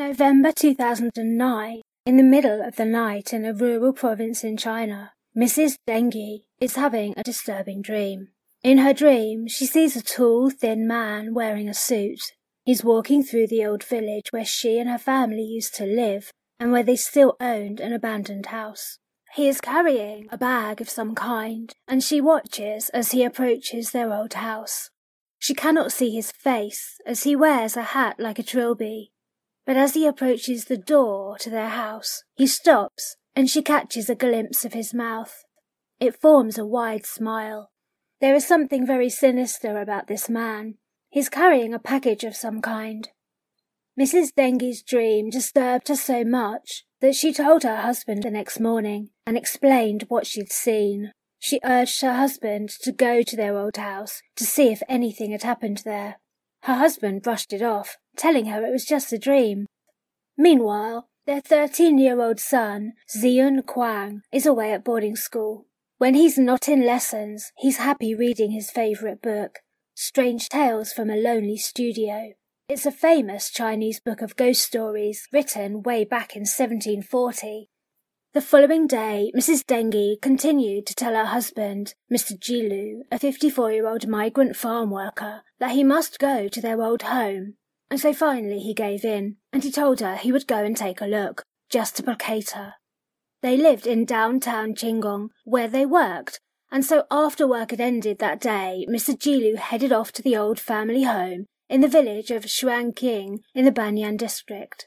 November 2009, in the middle of the night in a rural province in China, Mrs. Dengi is having a disturbing dream. In her dream, she sees a tall, thin man wearing a suit. He's walking through the old village where she and her family used to live and where they still owned an abandoned house. He is carrying a bag of some kind, and she watches as he approaches their old house. She cannot see his face, as he wears a hat like a trilby. But as he approaches the door to their house, he stops, and she catches a glimpse of his mouth. It forms a wide smile. There is something very sinister about this man. He's carrying a package of some kind. Mrs. Dengi's dream disturbed her so much that she told her husband the next morning and explained what she'd seen. She urged her husband to go to their old house to see if anything had happened there. Her husband brushed it off, telling her it was just a dream. Meanwhile, their 13 year old son, Ziyun Kuang, is away at boarding school. When he's not in lessons, he's happy reading his favourite book, Strange Tales from a Lonely Studio. It's a famous Chinese book of ghost stories written way back in 1740 the following day, Mrs. Dengi continued to tell her husband, Mr. Jilu, a 54 year old migrant farm worker, that he must go to their old home. And so finally he gave in, and he told her he would go and take a look, just to placate her. They lived in downtown Qinggong, where they worked, and so after work had ended that day, Mr. Jilu headed off to the old family home in the village of Shuangqing in the Banan district.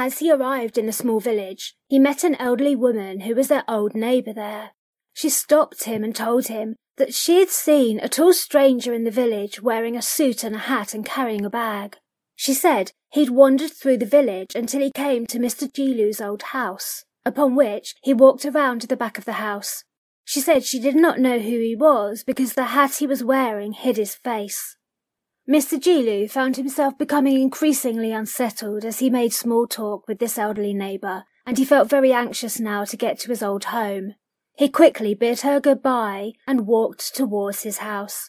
As he arrived in the small village, he met an elderly woman who was their old neighbour there. She stopped him and told him that she had seen a tall stranger in the village wearing a suit and a hat and carrying a bag. She said he'd wandered through the village until he came to Mr. Jilu's old house, upon which he walked around to the back of the house. She said she did not know who he was because the hat he was wearing hid his face. Mr. Jilu found himself becoming increasingly unsettled as he made small talk with this elderly neighbour, and he felt very anxious now to get to his old home. He quickly bid her goodbye and walked towards his house.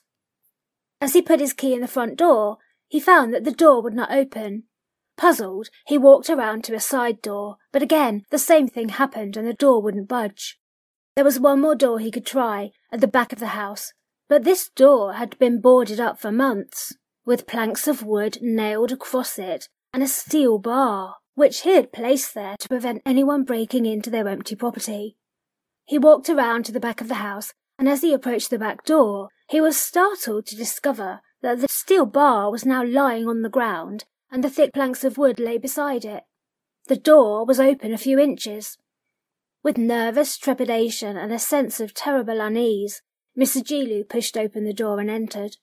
As he put his key in the front door, he found that the door would not open. Puzzled, he walked around to a side door, but again the same thing happened and the door wouldn't budge. There was one more door he could try, at the back of the house, but this door had been boarded up for months with planks of wood nailed across it and a steel bar, which he had placed there to prevent anyone breaking into their empty property. He walked around to the back of the house, and as he approached the back door, he was startled to discover that the steel bar was now lying on the ground and the thick planks of wood lay beside it. The door was open a few inches. With nervous trepidation and a sense of terrible unease, Mr. Jilu pushed open the door and entered.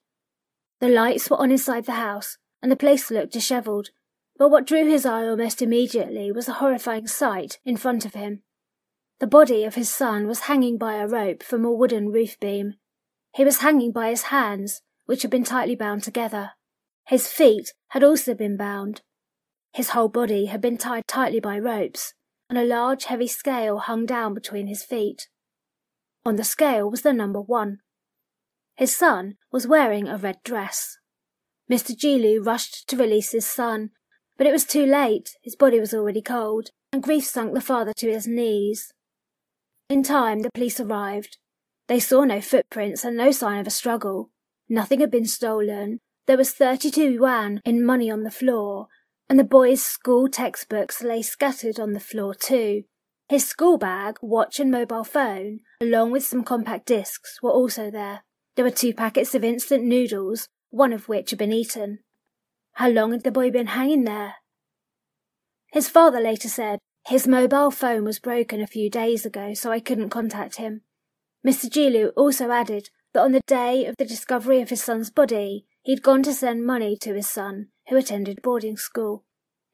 The lights were on inside the house, and the place looked dishevelled, but what drew his eye almost immediately was a horrifying sight in front of him. The body of his son was hanging by a rope from a wooden roof beam. He was hanging by his hands, which had been tightly bound together. His feet had also been bound. His whole body had been tied tightly by ropes, and a large heavy scale hung down between his feet. On the scale was the number one. His son was wearing a red dress. Mr. Jilu rushed to release his son, but it was too late, his body was already cold, and grief sunk the father to his knees. In time, the police arrived. They saw no footprints and no sign of a struggle. Nothing had been stolen. There was 32 yuan in money on the floor, and the boy's school textbooks lay scattered on the floor too. His school bag, watch, and mobile phone, along with some compact discs, were also there. There were two packets of instant noodles, one of which had been eaten. How long had the boy been hanging there? His father later said, His mobile phone was broken a few days ago, so I couldn't contact him. Mr. Jilu also added that on the day of the discovery of his son's body, he'd gone to send money to his son, who attended boarding school.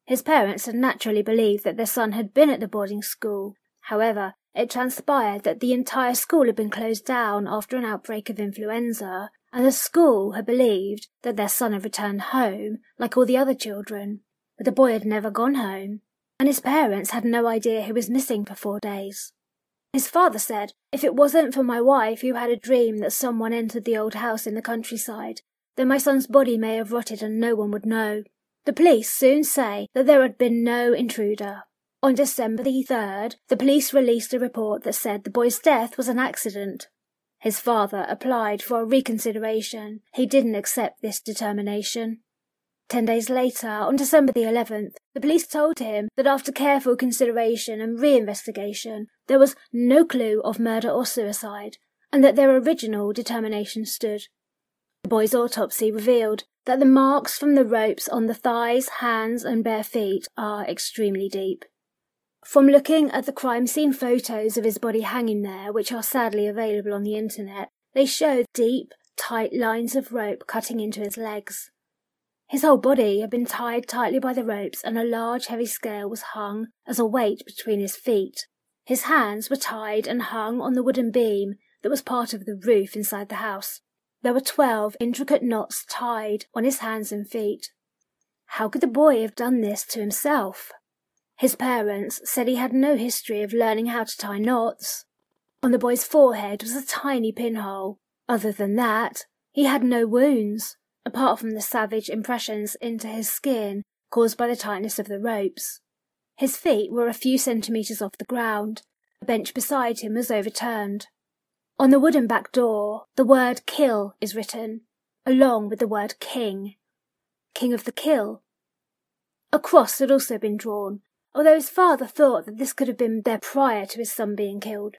His parents had naturally believed that their son had been at the boarding school. However, it transpired that the entire school had been closed down after an outbreak of influenza, and the school had believed that their son had returned home, like all the other children. But the boy had never gone home, and his parents had no idea he was missing for four days. His father said, If it wasn't for my wife who had a dream that someone entered the old house in the countryside, then my son's body may have rotted and no one would know. The police soon say that there had been no intruder. On December the 3rd, the police released a report that said the boy's death was an accident. His father applied for a reconsideration. He didn't accept this determination. Ten days later, on December the 11th, the police told him that after careful consideration and re-investigation, there was no clue of murder or suicide, and that their original determination stood. The boy's autopsy revealed that the marks from the ropes on the thighs, hands, and bare feet are extremely deep. From looking at the crime scene photos of his body hanging there, which are sadly available on the internet, they show deep, tight lines of rope cutting into his legs. His whole body had been tied tightly by the ropes, and a large heavy scale was hung as a weight between his feet. His hands were tied and hung on the wooden beam that was part of the roof inside the house. There were twelve intricate knots tied on his hands and feet. How could the boy have done this to himself? His parents said he had no history of learning how to tie knots. On the boy's forehead was a tiny pinhole. Other than that, he had no wounds apart from the savage impressions into his skin caused by the tightness of the ropes. His feet were a few centimetres off the ground. A bench beside him was overturned. On the wooden back door, the word kill is written, along with the word king. King of the kill. A cross had also been drawn, although his father thought that this could have been there prior to his son being killed.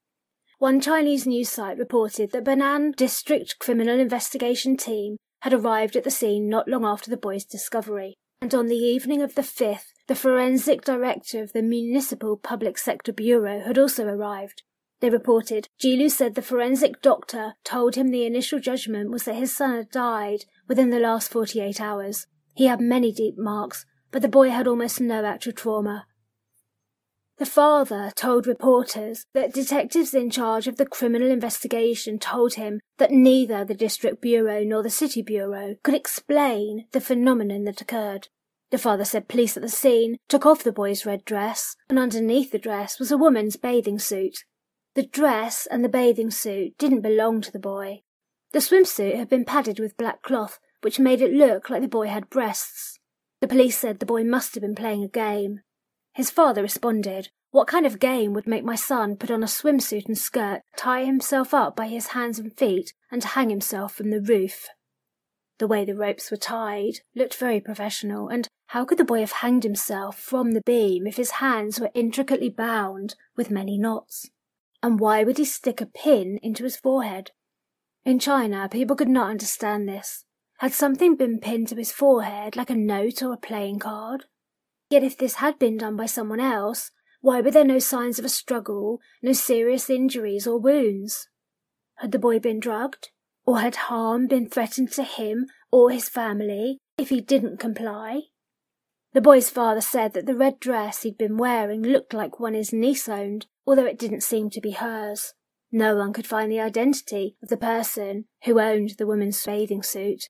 One Chinese news site reported that Banan District Criminal Investigation Team had arrived at the scene not long after the boy's discovery, and on the evening of the 5th, the forensic director of the Municipal Public Sector Bureau had also arrived. They reported Jilu said the forensic doctor told him the initial judgment was that his son had died within the last 48 hours. He had many deep marks, but the boy had almost no actual trauma. The father told reporters that detectives in charge of the criminal investigation told him that neither the district bureau nor the city bureau could explain the phenomenon that occurred. The father said police at the scene took off the boy's red dress, and underneath the dress was a woman's bathing suit. The dress and the bathing suit didn't belong to the boy. The swimsuit had been padded with black cloth, which made it look like the boy had breasts. The police said the boy must have been playing a game. His father responded, What kind of game would make my son put on a swimsuit and skirt, tie himself up by his hands and feet, and hang himself from the roof? The way the ropes were tied looked very professional, and how could the boy have hanged himself from the beam if his hands were intricately bound with many knots? And why would he stick a pin into his forehead? In China, people could not understand this. Had something been pinned to his forehead, like a note or a playing card? Yet if this had been done by someone else, why were there no signs of a struggle, no serious injuries or wounds? Had the boy been drugged? Or had harm been threatened to him or his family if he didn't comply? The boy's father said that the red dress he'd been wearing looked like one his niece owned, although it didn't seem to be hers. No one could find the identity of the person who owned the woman's bathing suit.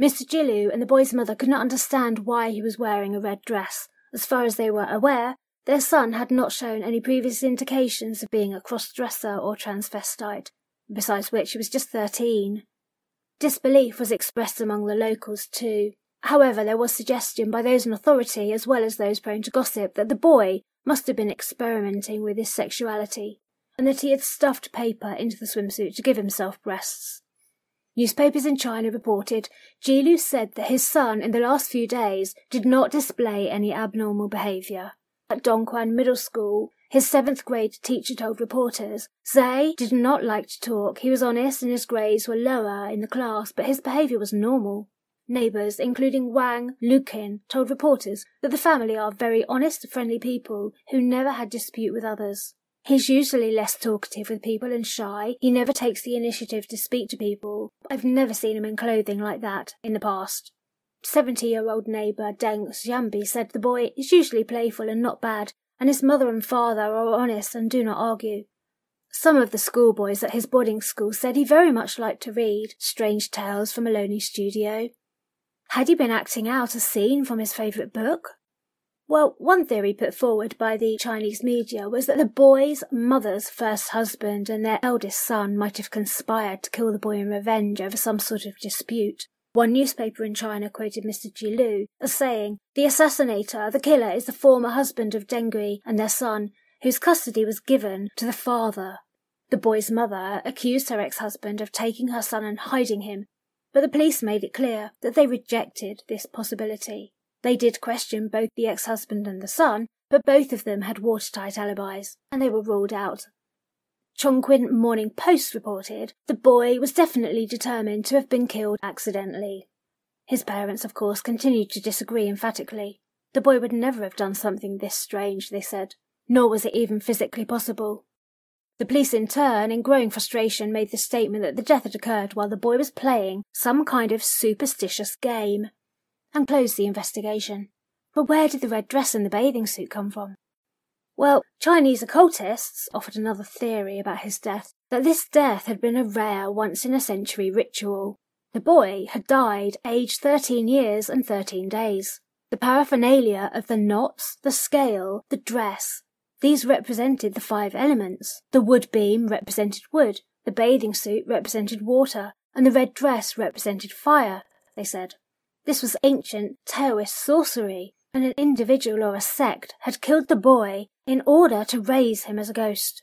Mr. Jilu and the boy's mother could not understand why he was wearing a red dress, as far as they were aware, their son had not shown any previous indications of being a cross-dresser or transvestite, besides which he was just thirteen. Disbelief was expressed among the locals too. However, there was suggestion by those in authority as well as those prone to gossip that the boy must have been experimenting with his sexuality, and that he had stuffed paper into the swimsuit to give himself breasts. Newspapers in China reported Jilu said that his son in the last few days did not display any abnormal behaviour. At Dongquan Middle School, his seventh grade teacher told reporters, Zay did not like to talk. He was honest and his grades were lower in the class, but his behaviour was normal. Neighbours, including Wang Luqin, told reporters that the family are very honest, friendly people who never had dispute with others. He's usually less talkative with people and shy. He never takes the initiative to speak to people. I've never seen him in clothing like that in the past. Seventy year old neighbour Deng Xiambi said the boy is usually playful and not bad, and his mother and father are honest and do not argue. Some of the schoolboys at his boarding school said he very much liked to read Strange Tales from a Lonely Studio. Had he been acting out a scene from his favourite book? Well, one theory put forward by the Chinese media was that the boy's mother's first husband and their eldest son might have conspired to kill the boy in revenge over some sort of dispute. One newspaper in China quoted Mr. Jilu as saying, The assassinator, the killer, is the former husband of Dengui and their son, whose custody was given to the father. The boy's mother accused her ex husband of taking her son and hiding him, but the police made it clear that they rejected this possibility. They did question both the ex husband and the son, but both of them had watertight alibis, and they were ruled out. Chongqing Morning Post reported the boy was definitely determined to have been killed accidentally. His parents, of course, continued to disagree emphatically. The boy would never have done something this strange, they said, nor was it even physically possible. The police, in turn, in growing frustration, made the statement that the death had occurred while the boy was playing some kind of superstitious game, and closed the investigation. But where did the red dress and the bathing suit come from? Well, Chinese occultists offered another theory about his death that this death had been a rare, once in a century ritual. The boy had died aged 13 years and 13 days. The paraphernalia of the knots, the scale, the dress, these represented the five elements. The wood beam represented wood, the bathing suit represented water, and the red dress represented fire, they said. This was ancient Taoist sorcery, and an individual or a sect had killed the boy in order to raise him as a ghost.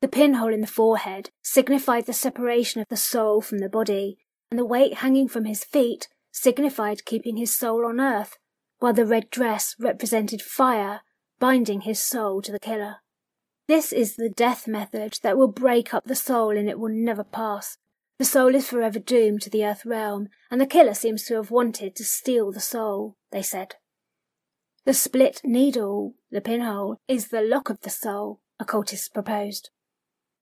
The pinhole in the forehead signified the separation of the soul from the body, and the weight hanging from his feet signified keeping his soul on earth, while the red dress represented fire, binding his soul to the killer. This is the death method that will break up the soul and it will never pass. The soul is forever doomed to the earth realm, and the killer seems to have wanted to steal the soul, they said. The split needle, the pinhole, is the lock of the soul, occultists proposed.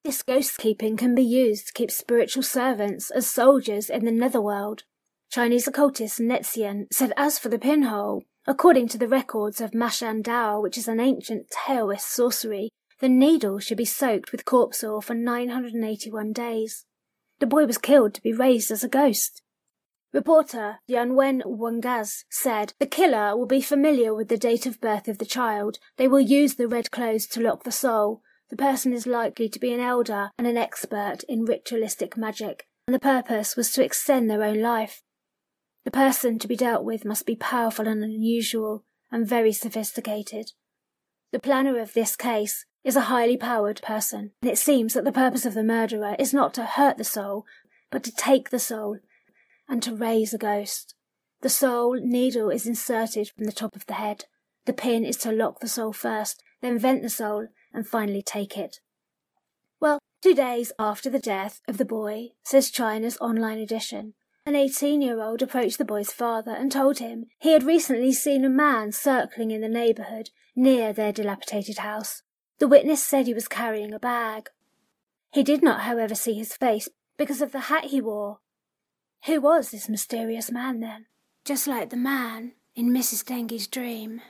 This ghost keeping can be used to keep spiritual servants as soldiers in the netherworld. Chinese occultist Nexian said as for the pinhole, according to the records of Maoshan Dao, which is an ancient Taoist sorcery, the needle should be soaked with corpse oil for 981 days. The boy was killed to be raised as a ghost. Reporter Yanwen Wangaz said the killer will be familiar with the date of birth of the child. They will use the red clothes to lock the soul. The person is likely to be an elder and an expert in ritualistic magic, and the purpose was to extend their own life. The person to be dealt with must be powerful and unusual and very sophisticated. The planner of this case is a highly powered person, and it seems that the purpose of the murderer is not to hurt the soul, but to take the soul and to raise a ghost. The soul needle is inserted from the top of the head. The pin is to lock the soul first, then vent the soul, and finally take it. Well, two days after the death of the boy, says China's online edition, an 18 year old approached the boy's father and told him he had recently seen a man circling in the neighbourhood near their dilapidated house. The witness said he was carrying a bag. He did not, however, see his face because of the hat he wore who was this mysterious man then? Just like the man in Mrs. Dengi's dream.